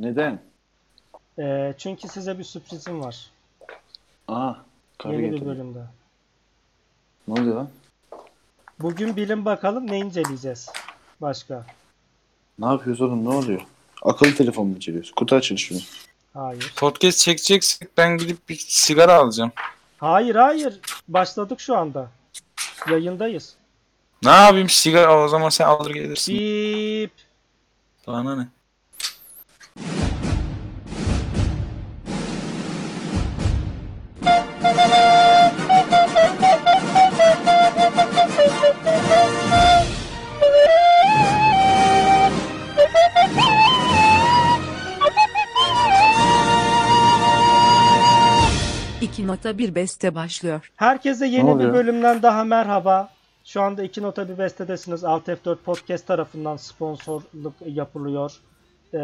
Neden? Ee, çünkü size bir sürprizim var. Aa. Karı Yeni bir getirdi. bölümde. Ne oluyor lan? Bugün bilin bakalım ne inceleyeceğiz. Başka. Ne yapıyoruz oğlum? Ne oluyor? Akıllı telefon mu içeriyoruz? Kutu açılışı mı? Hayır. Podcast çekeceksek ben gidip bir sigara alacağım. Hayır hayır. Başladık şu anda. Yayındayız. Ne yapayım sigara o zaman sen alır gelirsin. Bip. Bana ne? İki nota bir beste başlıyor. Herkese yeni bir bölümden daha merhaba. Şu anda iki nota bir bestedesiniz. Alt F4 Podcast tarafından sponsorluk yapılıyor. Ee,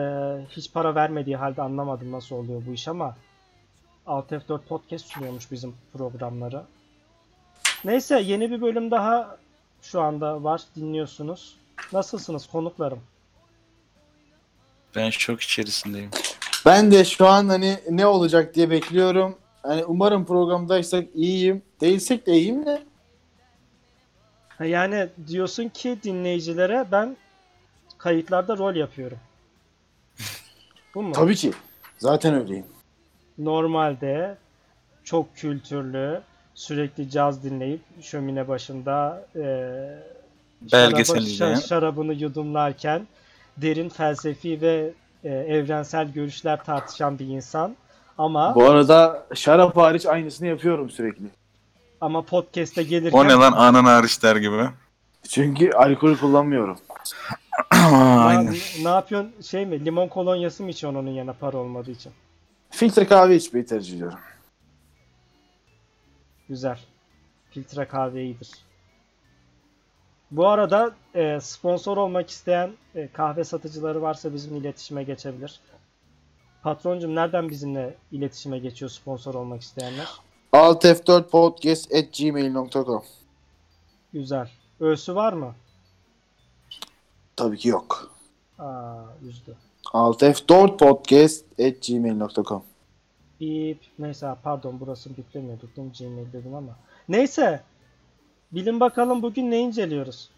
hiç para vermediği halde anlamadım nasıl oluyor bu iş ama Alt F4 Podcast sunuyormuş bizim programları. Neyse yeni bir bölüm daha şu anda var. Dinliyorsunuz. Nasılsınız konuklarım? Ben şok içerisindeyim. Ben de şu an hani ne olacak diye bekliyorum. Hani umarım programdaysak iyiyim. Değilsek de iyiyim de. Yani diyorsun ki dinleyicilere ben kayıtlarda rol yapıyorum. Bu mu? Tabii ki. Zaten öyleyim. Normalde çok kültürlü, sürekli caz dinleyip şömine başında eee Belgesel şarabı- şarabını yudumlarken derin felsefi ve e, evrensel görüşler tartışan bir insan. Ama Bu arada şarap hariç aynısını yapıyorum sürekli. ama podcast'e gelirken O ne lan anan hariç der gibi. Çünkü alkol kullanmıyorum. Na- Aynen. ne yapıyorsun? Şey mi? Limon kolonyası mı içiyorsun onun yerine para olmadığı için? Filtre kahve içmeyi tercih ediyorum. Güzel. Filtre kahve iyidir. Bu arada e, sponsor olmak isteyen e, kahve satıcıları varsa bizim iletişime geçebilir. Patroncum nereden bizimle iletişime geçiyor sponsor olmak isteyenler? Alt F4 podcast at gmail.com Güzel. Ö'sü var mı? Tabii ki yok. Aa, üzdü. Alt F4 podcast at gmail.com Bip. Neyse pardon burası biplemiyorduk değil mi? Gmail dedim ama. Neyse. Bilin bakalım bugün ne inceliyoruz?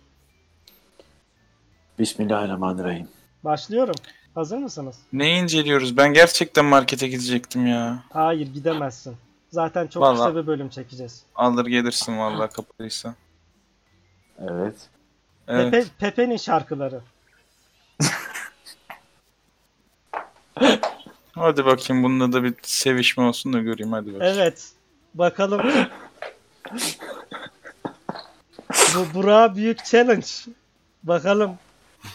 Bismillahirrahmanirrahim. Başlıyorum. Hazır mısınız? Ne inceliyoruz? Ben gerçekten markete gidecektim ya. Hayır gidemezsin. Zaten çok Vallahi. kısa bir bölüm çekeceğiz. Alır gelirsin vallahi kapalıysa. Evet. Evet. Pepe, Pepe'nin şarkıları. Hadi bakayım bununla da bir sevişme olsun da göreyim hadi bakayım. Evet. Bakalım. Bu Burak'a büyük challenge. Bakalım.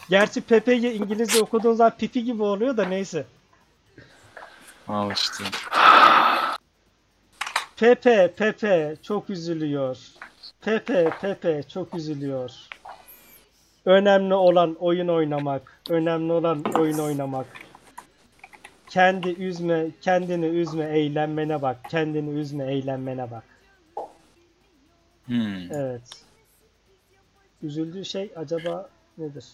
Gerçi Pepe'yi İngilizce okuduğun zaman pipi gibi oluyor da neyse. Al işte. Pepe, Pepe çok üzülüyor. Pepe, Pepe çok üzülüyor. Önemli olan oyun oynamak. Önemli olan oyun oynamak. Kendi üzme, kendini üzme, eğlenmene bak. Kendini üzme, eğlenmene bak. Hmm. Evet. Üzüldüğü şey acaba nedir?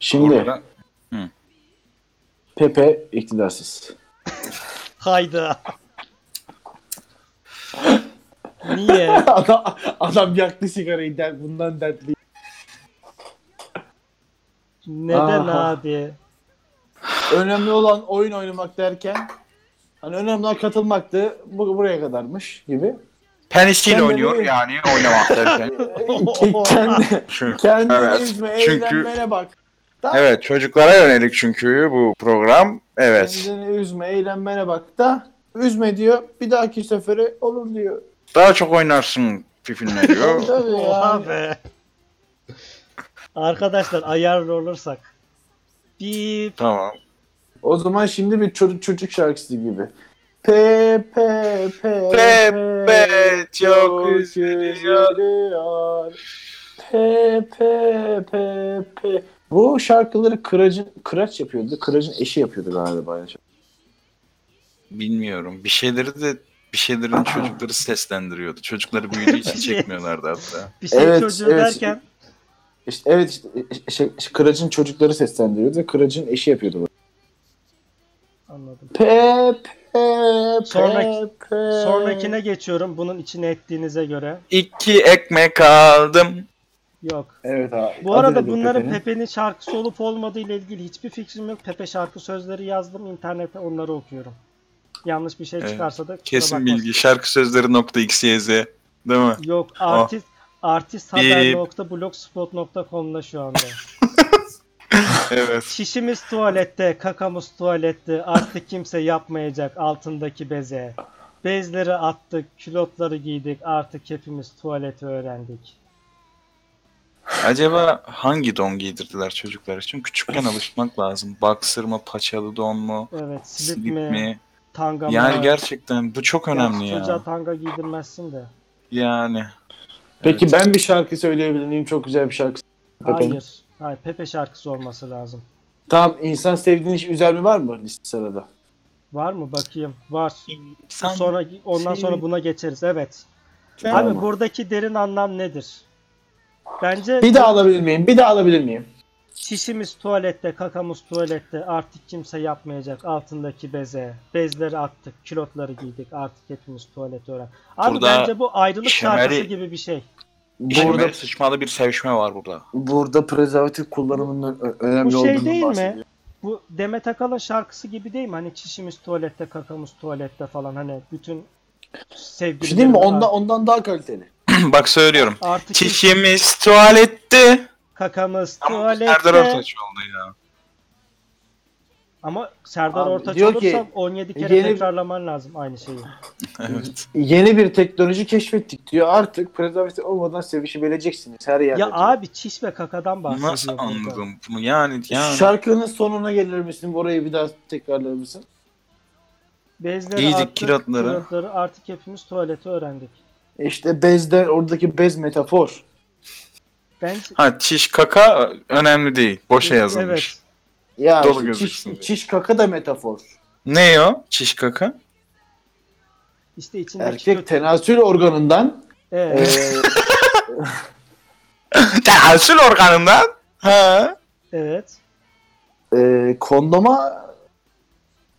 Şimdi Burada Pepe iktidarsız. Hayda. Niye? adam, adam yaktı sigarayı der, bundan dertli. Neden Aha. abi? Önemli olan oyun oynamak derken hani önemli olan katılmaktı. Bu buraya kadarmış gibi. Penisil Kendini- oynuyor yani oynamak derken. Kendi, Çünkü, kendini evet. üzme, Çünkü eğlenmene bak. Da, evet çocuklara yönelik çünkü bu program. Evet. Kendini üzme, eğlenmene bak da üzme diyor. Bir dahaki sefere olur diyor. Daha çok oynarsın pifinle diyor. Tabii Oha yani. be. Arkadaşlar ayarlı olursak. Bip. tamam. O zaman şimdi bir çocuk, çocuk şarkısı gibi. Pepe Pepe Pepe çok üzülüyor. üzülüyor. Pepe Pepe Bu şarkıları Kıraç'ın Kıraç yapıyordu. Kıraç'ın eşi yapıyordu galiba. Bilmiyorum. Bir şeyleri de bir şeylerin çocukları seslendiriyordu. Çocukları büyüdüğü için çekmiyorlardı hatta. Bir şey Evet, çocuğu evet. derken İşte, evet işte e, şey, şey, Kıraç'ın çocukları seslendiriyordu ve Kıraç'ın eşi yapıyordu bunu. Anladım. Pe pe Sonraki- pe. Sonrakine geçiyorum. Bunun içine ettiğinize göre. İki ekmek aldım. Yok. Evet abi. Bu Adı arada bunların Pepe'nin? Pepe'nin şarkısı olup olmadığı ile ilgili hiçbir fikrim yok. Pepe şarkı sözleri yazdım. internete onları okuyorum. Yanlış bir şey Evet, çıkarsa da Kesin bakmasın. bilgi. Şarkı sözleri nokta xyz. Değil mi? Yok artist artisthaber.blogspot.com'da şu anda. Evet. Şişimiz tuvalette, kakamız tuvalette, artık kimse yapmayacak altındaki beze. Bezleri attık, külotları giydik, artık hepimiz tuvaleti öğrendik. Acaba hangi don giydirdiler çocuklar için? Küçükken alışmak lazım. Boxer mı, paçalı don mu, Evet, slip, slip mi, mi? tanga mı? Yani gerçekten bu çok önemli Çocuğa ya. tanga giydirmezsin de. Yani. Peki ben bir şarkı söyleyebilir miyim? Çok güzel bir şarkı. Pepe'nin. Hayır. Hayır, Pepe şarkısı olması lazım. Tamam insan sevdiğin iş üzer mi var mı liste sırada? Var mı? Bakayım. Var. Sen Sonra ondan sonra buna geçeriz. Evet. Abi Tamam. buradaki derin anlam nedir? Bence Bir daha alabilir miyim? Bir daha alabilir miyim? Şişimiz tuvalette, kakamız tuvalette, artık kimse yapmayacak altındaki beze. Bezleri attık, külotları giydik, artık hepimiz tuvalete öğren. Abi Burada bence bu ayrılık şemeri- şarkısı gibi bir şey. Burada Burada sıçmalı bir sevişme var burada. burada prezervatif kullanımının ö- önemli Bu şey olduğunu değil mi? bahsediyor. Bu Demet Akalın şarkısı gibi değil mi? Hani çişimiz tuvalette, kakamız tuvalette falan hani bütün Bir sevgililerimiz şey değil mi? Ondan, ondan daha kaliteli. Bak söylüyorum. artık Çişimiz tuvalette. kakamız Ama bu tuvalette. Serdar Ortaç oldu ya. Ama Serdar Abi Ortaç diyor olursa ki, 17 kere yeni- tekrarlaman lazım aynı şeyi. Evet. Yeni bir teknoloji keşfettik diyor. Artık prezervatif olmadan sevişebileceksiniz her yerde. Ya diyor. abi çiş ve kakadan bahsediyor Nasıl burada. anladım bunu? Yani yani. Şarkının sonuna gelir misin? Orayı bir daha tekrarlar mısın? Bezleri Giydik attık, kilotları. kilotları artık hepimiz tuvaleti öğrendik. İşte bezde oradaki bez metafor. Bence Ha çiş kaka önemli değil. Boşa yazılmış. Evet. Ya Dolu işte çiş, diye. çiş kaka da metafor. Ne o? Çiş kaka? İşte içindeki Erkek kötü- tenasül organından Evet. eee, Tehassül organından. Ha. evet. eee, kondoma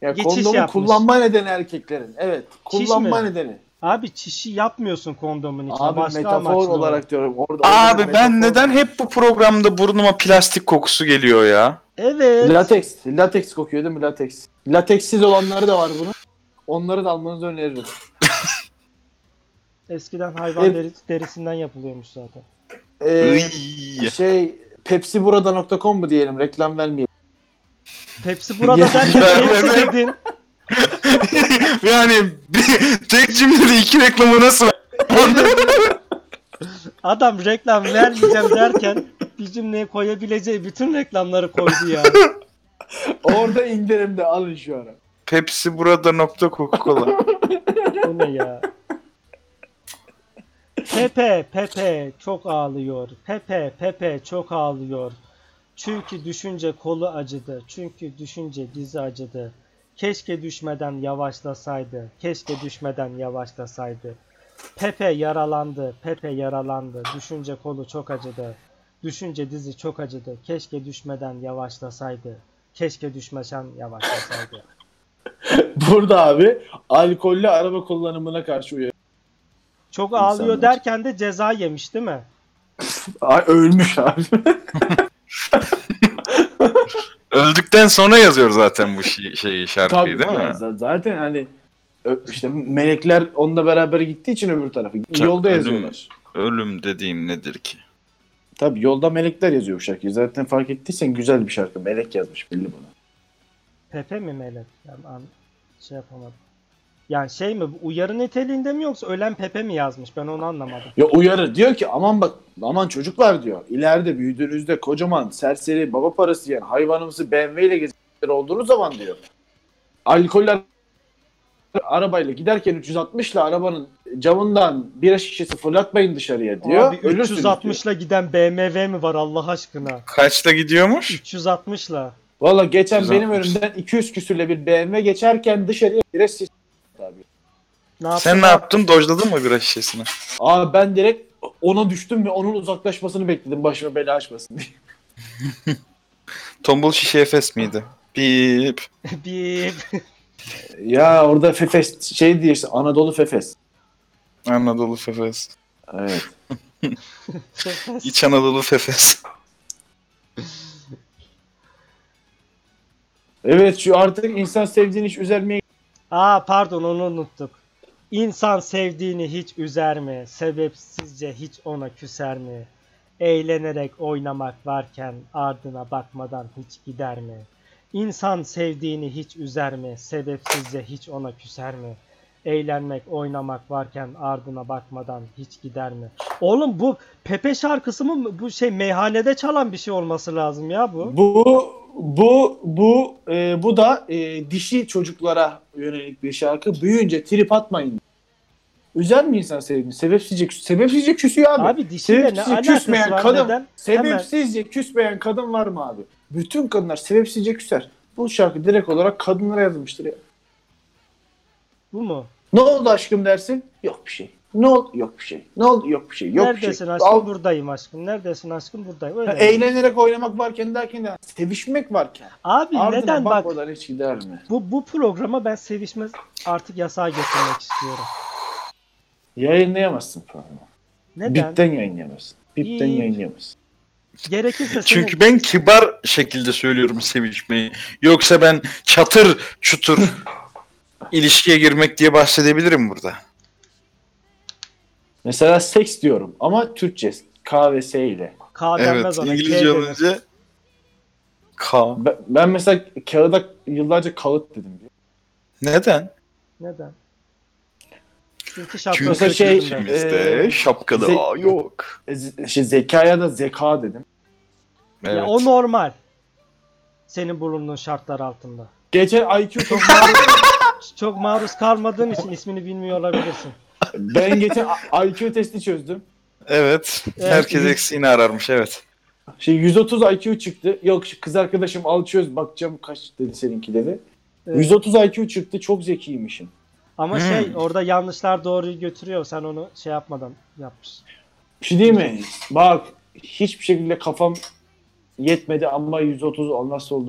ya Geçiş kondomu yapmış. kullanma nedeni erkeklerin. Evet. Kullanma mi? nedeni. Abi çişi yapmıyorsun kondomun içine. Abi Başka metafor amaçlı olarak diyorum. Orada Abi orada ben metafor. neden hep bu programda burnuma plastik kokusu geliyor ya? Evet. Lateks. Lateks kokuyor değil mi? Lateks. Lateksiz olanları da var bunun. Onları da almanızı öneririm. Eskiden hayvan Evet. deri- derisinden yapılıyormuş zaten. Iy. şey pepsiburada.com mu diyelim reklam vermeyelim. Pepsi burada derken Pepsi dedin. yani bir, tek cümlede iki reklamı nasıl? Adam reklam vermeyeceğim derken bir cümleye koyabileceği bütün reklamları koydu ya. Orada indirimde alın şu ara. Pepsi burada nokta Coca-Cola. Bu ne ya? Pepe, Pepe çok ağlıyor. Pepe, Pepe çok ağlıyor. Çünkü düşünce kolu acıdı. Çünkü düşünce dizi acıdı. Keşke düşmeden yavaşlasaydı. Keşke düşmeden yavaşlasaydı. Pepe yaralandı. Pepe yaralandı. Düşünce kolu çok acıdı. Düşünce dizi çok acıdı. Keşke düşmeden yavaşlasaydı. Keşke düşmesen yavaşlasaydı. Burada abi alkollü araba kullanımına karşı uyarı. Çok ağlıyor İnsanlar. derken de ceza yemiş değil mi? Ay ölmüş abi. Öldükten sonra yazıyor zaten bu şey, şeyi şarkıyı Tabii değil mi? z- zaten hani ö- işte melekler onunla beraber gittiği için öbür tarafı. Çok yolda ölüm. yazıyorlar. Ölüm dediğim nedir ki? Tabii yolda melekler yazıyor bu şarkıyı. Zaten fark ettiysen güzel bir şarkı. Melek yazmış belli buna. Pepe mi melek? Yani an şey yapamadım. Yani şey mi uyarı niteliğinde mi yoksa ölen Pepe mi yazmış? Ben onu anlamadım. Ya uyarı diyor ki aman bak aman çocuklar diyor. İleride büyüdüğünüzde kocaman serseri baba parası yiyen hayvanımızı BMW ile gezenler olduğunuz zaman diyor. Alkoller arabayla giderken 360 ile arabanın camından bira şişesi fırlatmayın dışarıya diyor. Abi Ölürsünüz 360'la giden BMW mi var Allah aşkına? Kaçta gidiyormuş? 360'la. Valla geçen 360. benim önümden 200 küsürle bir BMW geçerken dışarıya bira şişesi abi. Ne yaptın? Sen ne yaptın? Dojladın mı bira şişesini? Abi ben direkt ona düştüm ve onun uzaklaşmasını bekledim başıma bela açmasın diye. Tombul şişe Efes miydi? Bip. Bir Ya orada Fefes şey diye işte Anadolu Fefes. Anadolu Fefes. Evet. İç Anadolu Fefes. Evet şu artık insan sevdiğini hiç üzermeye Aa pardon onu unuttuk. İnsan sevdiğini hiç üzer mi? Sebepsizce hiç ona küser mi? Eğlenerek oynamak varken ardına bakmadan hiç gider mi? İnsan sevdiğini hiç üzer mi? Sebepsizce hiç ona küser mi? Eğlenmek, oynamak varken ardına bakmadan hiç gider mi? Oğlum bu Pepe şarkısı mı? Bu şey meyhanede çalan bir şey olması lazım ya bu. Bu bu bu e, bu da e, dişi çocuklara yönelik bir şarkı. Büyüyünce trip atmayın. Üzer mi insan sevdiğini? Sebepsizce, sebepsizce küsüyor abi. Abi dişiyle ne sebepsizce alakası küsmeyen var? kadın, Neden? Hemen- sebepsizce küsmeyen kadın var mı abi? Bütün kadınlar sebepsizce küser. Bu şarkı direkt olarak kadınlara yazılmıştır ya. Bu mu? Ne oldu aşkım dersin? Yok bir şey. Ne oldu? Yok bir şey. Ne oldu? Yok bir şey. Yok bir Neredesin şey. aşkım? Al- Buradayım aşkım. Neredesin aşkım? Buradayım. Öyle. Ha, eğlenerek oynamak varken derken de sevişmek varken. Abi Ardına neden bak bakmadan hiç gider mi? bu bu programa ben sevişme artık yasağı getirmek istiyorum. Yayınlayamazsın programı. Neden? Bipten yayınlayamazsın. Bipten İyi. yayınlayamazsın. Gerekirse Çünkü ben kibar şekilde söylüyorum sevişmeyi. Yoksa ben çatır çutur ilişkiye girmek diye bahsedebilirim burada. Mesela seks diyorum ama Türkçe. K ve S ile. K Evet, denmez ona. İngilizce olunca K. Ben, ben mesela kağıda yıllarca kağıt dedim. Neden? Neden? Çünkü şapka Mesela şey- ülkemizde e, şapkada ze- A yok. E, şey, zekaya da zeka dedim. Evet. ya o normal. Senin bulunduğun şartlar altında. Geçen IQ çok Çok maruz kalmadığın için ismini bilmiyor olabilirsin. Ben geçen IQ testi çözdüm. Evet. Evet. Herkes eksiğini ararmış evet. Şey 130 IQ çıktı. Yok kız arkadaşım al çöz bakacağım kaç dedi seninki dedi. Evet. 130 IQ çıktı çok zekiymişim. Ama Hmm. şey orada yanlışlar doğruyu götürüyor. Sen onu şey yapmadan yapmışsın. Bir şey değil mi? Bak hiçbir şekilde kafam yetmedi ama 130 olmazsa oldu.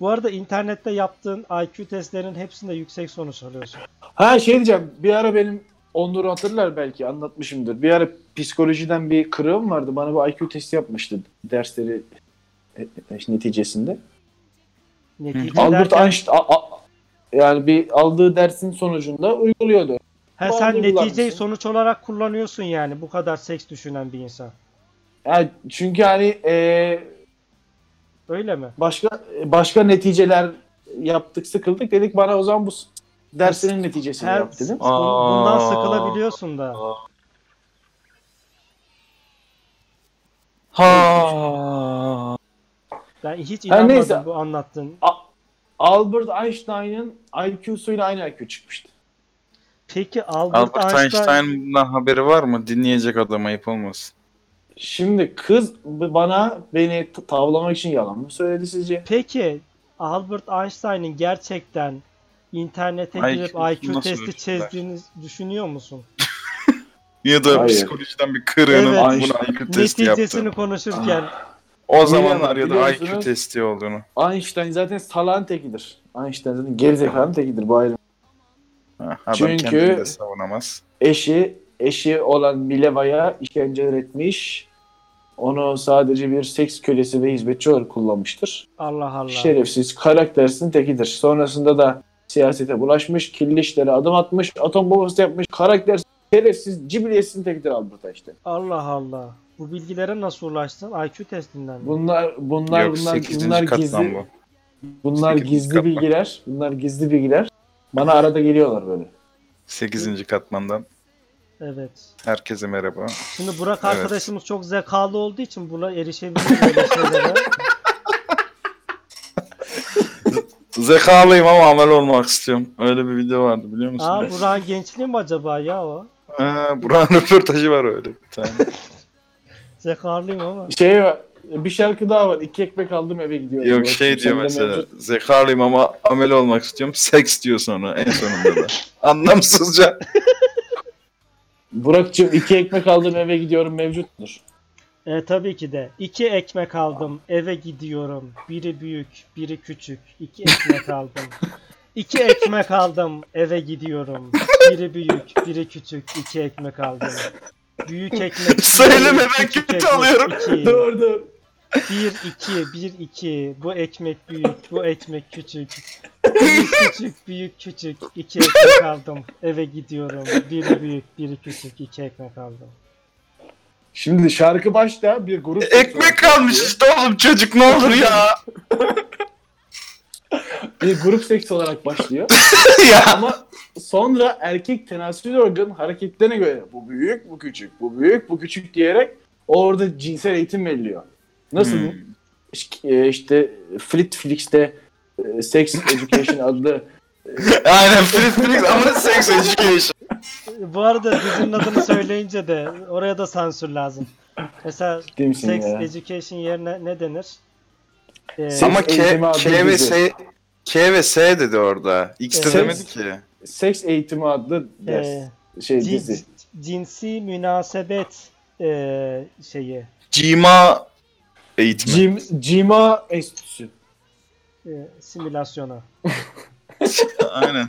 Bu arada internette yaptığın IQ testlerinin hepsinde yüksek sonuç alıyorsun. Ha şey diyeceğim bir ara benim Onur'u hatırlar belki anlatmışımdır. Bir ara psikolojiden bir kırığım vardı. Bana bir IQ testi yapmıştı dersleri e, e, neticesinde. Netice Albert derken, Einstein a- a- yani bir aldığı dersin sonucunda uyguluyordu. ha, sen neticeyi sonuç olarak kullanıyorsun yani bu kadar seks düşünen bir insan. Yani çünkü hani e, Öyle mi? başka başka neticeler yaptık sıkıldık dedik bana o zaman bu dersinin neticesini Her, yap dedim. bun- bundan Aa. sıkılabiliyorsun da. Ha. Ben hiç Her inanmadım neyse. bu anlattığın. Albert Einstein'ın IQ'suyla aynı IQ çıkmıştı. Peki Albert, Albert Einstein, Einstein'dan haberi var mı? Dinleyecek adam ayıp olmasın. Şimdi kız bana beni tavlamak için yalan mı söyledi sizce? Peki Albert Einstein'ın gerçekten internete IQ girip IQ testi çizdiğini düşünüyor musun? Ya da Hayır. psikolojiden bir kırığının Evet. buna IQ testi Neticesini yaptı. konuşurken O zamanlar ya da IQ testi olduğunu. Einstein zaten salağın tekidir. Einstein zaten gerizekanın tekidir bu ayrı. Ha, adam Çünkü- kendini de savunamaz. Eşi, eşi olan Mileva'ya işkence öğretmiş. Onu sadece bir seks kölesi ve hizmetçi olarak kullanmıştır. Allah Allah. Şerefsiz, karaktersin tekidir. Sonrasında da siyasete bulaşmış, kirli işlere adım atmış, atom bombası yapmış, karaktersiz, şerefsiz, cibiliyetsiz tekidir Albert Einstein. Allah Allah. Bu bilgilere nasıl ulaştın? IQ testinden mi? Bunlar bunlar Yok bunlar 8. bunlar gizli bu. bunlar gizli katman. bilgiler. Bunlar gizli bilgiler. Bana arada geliyorlar böyle. 8. katmandan. Evet. Herkese merhaba. Şimdi Burak Evet. arkadaşımız çok zekalı olduğu için buna erişebiliyor böyle şeylere. Zekalıyım ama amel olmak istiyorum. Öyle bir video vardı biliyor musun? Aa Burak'ın gençliği mi acaba ya o? Ha, Burak'ın röportajı var öyle bir tane. Zekalıyım ama. Şey var, bir şarkı daha var. İki ekmek aldım eve gidiyorum. Yok şey şimdi diyor mesela. mevcut. Zekalıyım ama amel olmak istiyorum. Seks diyor sonra en sonunda da. Anlamsızca. Burak'cığım iki ekmek aldım eve gidiyorum mevcuttur. E, tabii ki de. İki ekmek aldım eve gidiyorum. Biri büyük biri küçük. İki ekmek aldım. İki ekmek aldım eve gidiyorum. Biri büyük biri küçük. İki ekmek aldım. Büyük ekmek. Söyleme ben küçük alıyorum. Iki. Doğru doğru. 1 2 1 2 bu ekmek büyük bu ekmek küçük. Büyük küçük büyük küçük iki ekmek aldım eve gidiyorum. Biri büyük biri küçük iki ekmek aldım. Şimdi şarkı başta bir grup e, Ekmek kalmış işte oğlum çocuk ne olur ya. bir grup seks olarak başlıyor. ya. Ama sonra erkek tenasül organ hareketlerine göre bu büyük bu küçük bu büyük bu küçük diyerek orada cinsel eğitim veriliyor. Nasıl? Hmm. İşte, işte Flitflix'te e, Sex Education adlı Aynen Fritz Fritz ama sex education. Bu arada dizinin adını söyleyince de oraya da sansür lazım. Mesela sex ya? education yerine ne denir? Ee, Ama K, K ve. S K ve S dedi orada. X de Evet. demedi ki. Seks eğitimi adlı ders. e, şey dizi. cinsi münasebet e, şeyi Cima eğitimi. Cim, Cima Enstitüsü. e, simülasyonu. Aynen.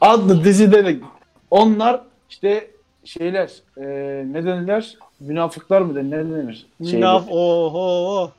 adlı dizide de onlar işte şeyler e, ne denirler? Münafıklar mı denir? Ne denir? Münaf oho.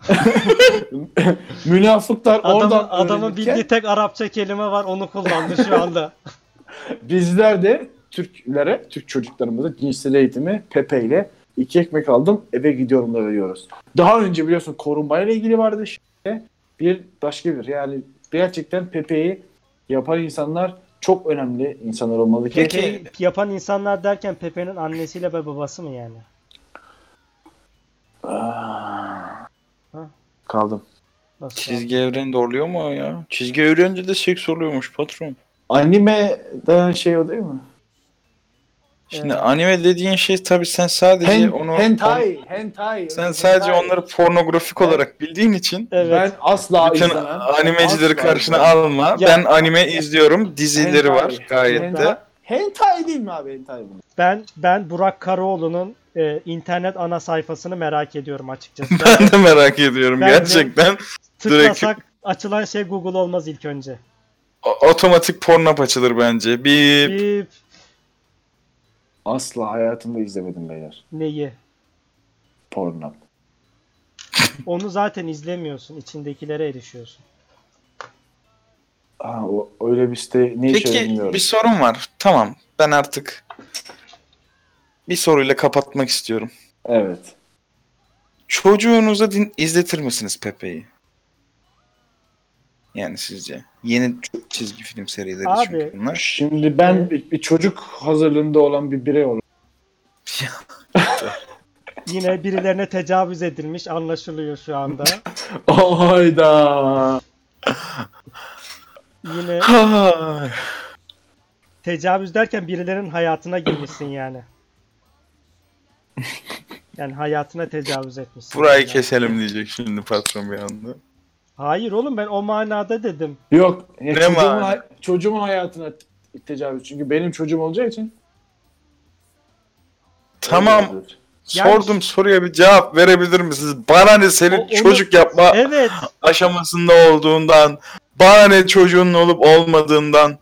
Münafıklar Adamın, oradan adamın öğrenirken bildiği tek Arapça kelime var onu kullandı şu anda. bizler de Türklere, Türk çocuklarımıza cinsel eğitimi Pepe ile iki ekmek aldım eve gidiyorum da veriyoruz. Daha önce biliyorsun korunmayla ilgili vardı şimdi bir başka bir yani gerçekten Pepe'yi yapan insanlar çok önemli insanlar olmalı ki. Peki. Pepe yapan insanlar derken Pepe'nin annesiyle ve babası mı yani? Aa, Ha? kaldım. Nasıl Çizgi evreni de oluyor mu ya? Çizgi evrende de seks oluyormuş patron. Anime'de şey o değil mi? Şimdi Evet. anime dediğin şey tabii sen sadece Hen, onu hentai, hentai. sen sadece hentai. onları pornografik Ben- olarak bildiğin için Evet. Ben asla bütün izlemem. animecileri Asla karşına izlemem. alma. Ya- Ben anime izliyorum. Dizileri Hentai. var gayet de. Hentai, hentai değil mi abi hentai bu? Ben ben Burak Karaoğlu'nun e, internet ana sayfasını merak ediyorum açıkçası. Ben de merak ediyorum Ben gerçekten. Tıklasak açılan şey Google olmaz ilk önce. O- Otomatik pornop açılır bence. Bir Bir Asla hayatımda izlemedim beyler. neyi? Porno. Onu zaten izlemiyorsun. içindekilere erişiyorsun. Ha, o, öyle bir site ne işe Peki bilmiyorum. bir sorun var. Tamam. Ben artık bir soruyla kapatmak istiyorum. Evet. Çocuğunuza din- izletir misiniz Pepe'yi? Yani sizce? Yeni çizgi film serileri Abi, çünkü bunlar. Şimdi ben bir, bir çocuk hazırlığında olan bir birey olarak Yine birilerine tecavüz edilmiş anlaşılıyor şu anda. Hayda. Yine tecavüz derken birilerinin hayatına girmişsin yani. Yani hayatına tecavüz etmişsin. Burayı Yani. keselim diyecek şimdi patron bir anda. Hayır oğlum ben o manada dedim. Yok. ya Ne çocuğumun, var? hay- çocuğumun hayatına tecavüz. Çünkü benim çocuğum olacağı için. Tamam. Yani- Sordum soruya bir cevap verebilir misiniz? Bana ne senin O- onu- çocuk yapma Evet. aşamasında olduğundan, bana ne çocuğun olup olmadığından.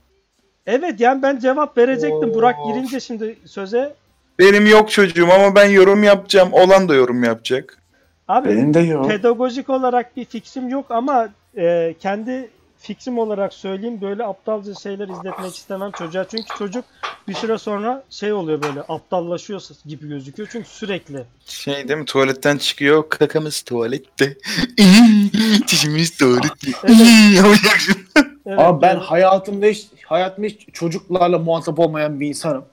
Evet yani ben cevap verecektim. Burak girince şimdi söze. Benim yok çocuğum ama ben yorum yapacağım. Olan da yorum yapacak. Abi Benim de yok. pedagojik olarak bir fikrim yok ama e, kendi fikrim olarak söyleyeyim böyle aptalca şeyler izletmek istemem çocuğa. Çünkü çocuk bir süre sonra şey oluyor böyle aptallaşıyor gibi gözüküyor. Çünkü sürekli. Şey değil mi? Tuvaletten çıkıyor. Kakamız tuvalette. Dişimiz tuvalette. Yapacaksın. Evet, Abi ben hayatımda hiç, hayatımda hiç çocuklarla muhatap olmayan bir insanım.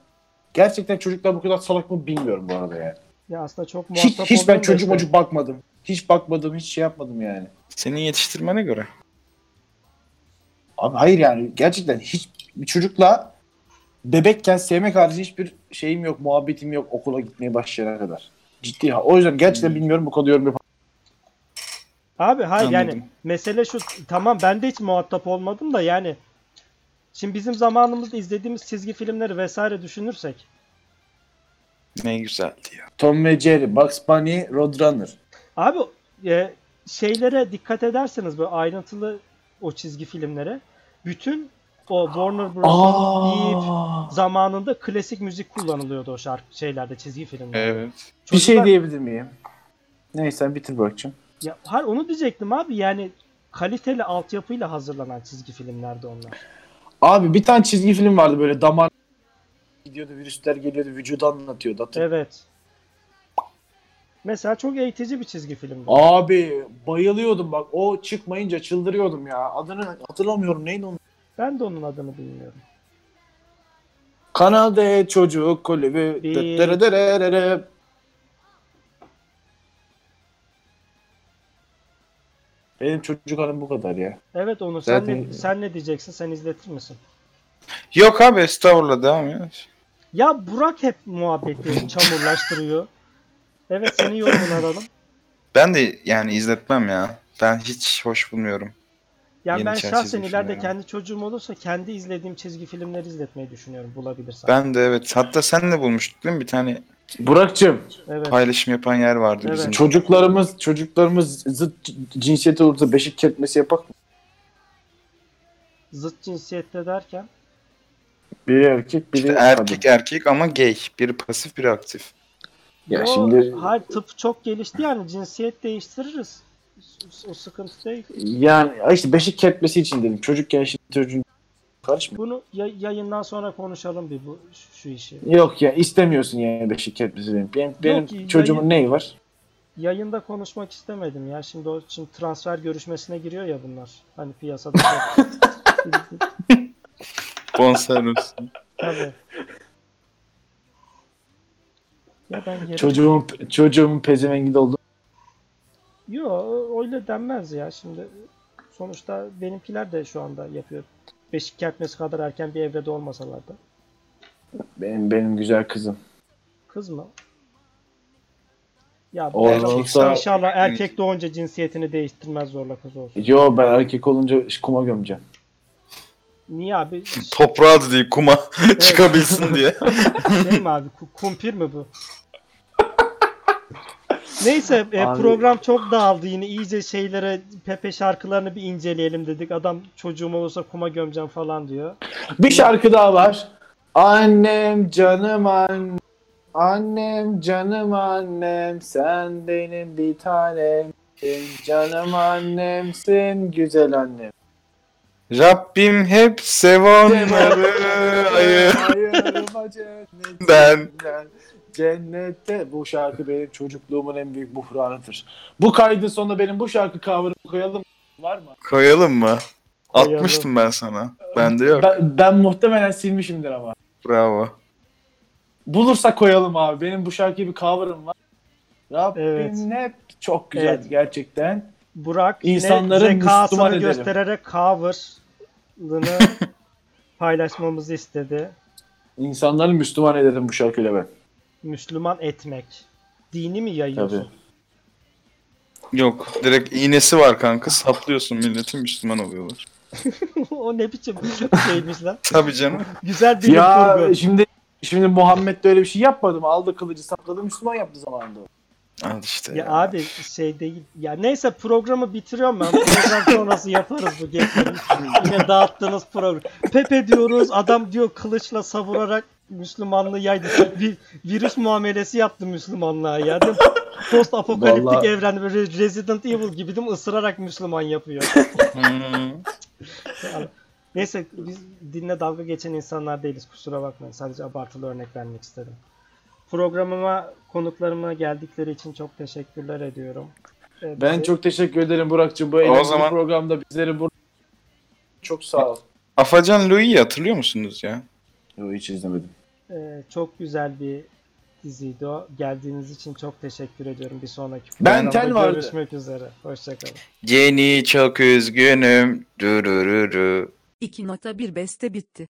Gerçekten çocuklar bu kadar salak mı bilmiyorum bu arada yani. Ya aslında çok Hiç, muhatap hiç ben olduğum da çocuk işte- çocuk bakmadım. Hiç bakmadım, hiç şey yapmadım yani. Senin yetiştirmene göre. Abi hayır yani gerçekten hiç bir çocukla bebekken sevmek harici hiçbir şeyim yok, muhabbetim yok okula gitmeye başlayana kadar. Ciddi ha. O yüzden gerçekten bilmiyorum bu konuda yorum yapamam. Abi hayır yani Anladım. mesele şu tamam ben de hiç muhatap olmadım da yani Şimdi bizim zamanımızda izlediğimiz çizgi filmleri vesaire düşünürsek Ne güzeldi ya. Tom ve Jerry, Bugs Bunny, Roadrunner. Abi e, şeylere dikkat ederseniz böyle ayrıntılı o çizgi filmlere bütün o Warner Bros. Zamanında klasik müzik kullanılıyordu o şarkı şeylerde çizgi filmlerde. Evet. Bir şey Çocuklar- diyebilir miyim? Neyse bitir bakayım. Ya, hayır onu diyecektim abi yani kaliteli altyapıyla hazırlanan çizgi filmlerdi onlar. Abi bir tane çizgi film vardı böyle damar gidiyordu, virüsler geliyordu, vücudu anlatıyordu. Hatır- Evet. Mesela çok eğitici bir çizgi filmdi. Abi bayılıyordum bak. O çıkmayınca çıldırıyordum ya. Adını hatırlamıyorum. Neydi onun? Ben de onun adını bilmiyorum. Kanal D çocuk kulübü. Bir-. Benim çocuk hanım bu kadar ya. Evet onu sen Zaten- ne, sen ne diyeceksin? Sen izletir misin? Yok abi estağfurullah devam et. Ya Burak hep muhabbeti çamurlaştırıyor. Evet senin yorumunu alalım. Ben de yani izletmem ya. Ben hiç hoş bulmuyorum. Yani Yeni ben çizgi şahsen ileride filmleri. kendi çocuğum olursa kendi izlediğim çizgi filmleri izletmeyi düşünüyorum bulabilirsem. Ben de evet. Hatta sen de bulmuştun değil mi? Bir tane Burak'cığım Evet. paylaşım yapan yer vardı Evet. bizim. çocuklarımız çocuklarımız zıt c- cinsiyeti olursa beşik ketmesi yapak mı? Zıt cinsiyette derken Biri erkek biri İşte erkek erkek ama gay. Biri pasif biri aktif. Ya o, şimdi hayır tıp çok gelişti yani cinsiyet değiştiririz. O, sıkıntı değil. yani işte beşik ketmesi için dedim. Çocukken şimdi çocuğun karışmıyor. Bunu ya- yayından sonra konuşalım bir bu şu, şu işi. Yok ya istemiyorsun yani beşik ketmesi benim. Benim, benim Yok, çocuğumun yayın- neyi var? Yayında konuşmak istemedim ya. Şimdi o şimdi transfer görüşmesine giriyor ya bunlar. Hani piyasada çok. Bonservis. Tabii. Ya ben. Çocuğumun çocuğumun pezevengi oldu. Yo öyle denmez ya şimdi. Sonuçta benimkiler de şu anda yapıyor. Beşik kertmesi kadar erken bir evrede olmasalar da. Benim benim güzel kızım. Kız mı? Ya erkek- olsa- inşallah erkek doğunca cinsiyetini değiştirmez zorla kız olsun. Yo ben erkek olunca kuma gömeceğim. Niye abi? Toprağa da değil kuma çıkabilsin diye. Şey mi abi? ku- Kumpir mi bu? Neyse e, Abi- program çok dağıldı yine iyice şeylere Pepe şarkılarını bir inceleyelim dedik. Adam çocuğum olursa kuma gömeceğim falan diyor. Bir şarkı daha var. Annem canım annem. Annem canım annem. Sen benim bir tanem. Canım annemsin güzel annem. Rabbim hep sev onları ayır. Ayırma cennetten. Ben. Cennette bu şarkı benim çocukluğumun en büyük buhranıdır. Bu kaydın sonunda benim bu şarkı cover'ı koyalım var mı? Koyalım mı? Koyalım. Atmıştım ben sana. Bende yok. Ben, ben muhtemelen silmişimdir ama. Bravo. Bulursak koyalım abi. Benim bu şarkıya bir cover'ım var. Rabbim Evet. hep çok güzel Evet. gerçekten. Burak İnsanları yine Müslüman zekasını göstererek cover'ını paylaşmamızı istedi. İnsanları Müslüman ederim bu şarkıyla ben. Müslüman etmek. Dini mi yayıyorsun? Yok. Direkt iğnesi var kanka. Saplıyorsun milleti Müslüman oluyorlar. o ne biçim şeymiş lan. Tabii canım. Güzel bilim Ya kurgu. şimdi şimdi Muhammed de öyle bir şey yapmadı mı? Aldı kılıcı sapladı Müslüman yaptı zamanında. Al işte Ya ya. abi şey değil. Ya neyse programı bitiriyorum ben. Program sonrası yaparız bu geceleri. Yine dağıttığınız program. Pepe diyoruz. Adam diyor kılıçla savurarak Müslümanlığı yaydı. Bir virüs muamelesi yaptı Müslümanlığa ya. Değil mi? Post apokaliptik Vallahi- evren böyle Resident Evil gibi değil mi? Isırarak Müslüman yapıyor. Hmm. Neyse biz dinle dalga geçen insanlar değiliz. Kusura bakmayın. Sadece abartılı örnek vermek istedim. Programıma konuklarıma geldikleri için çok teşekkürler ediyorum. Ee, Ben çok teşekkür ederim Burak'cığım. Bu eğlenceli zaman- programda bizleri bu çok sağ ol. Afacan Louis'i hatırlıyor musunuz ya? Yo, hiç izlemedim. Ee, çok güzel bir diziydi o. Geldiğiniz için çok teşekkür ediyorum. Bir sonraki Ben programda Ten vardı. görüşmek üzere. Hoşçakalın. Yeni çok üzgünüm. Durururu. 2 nota bir beste bitti.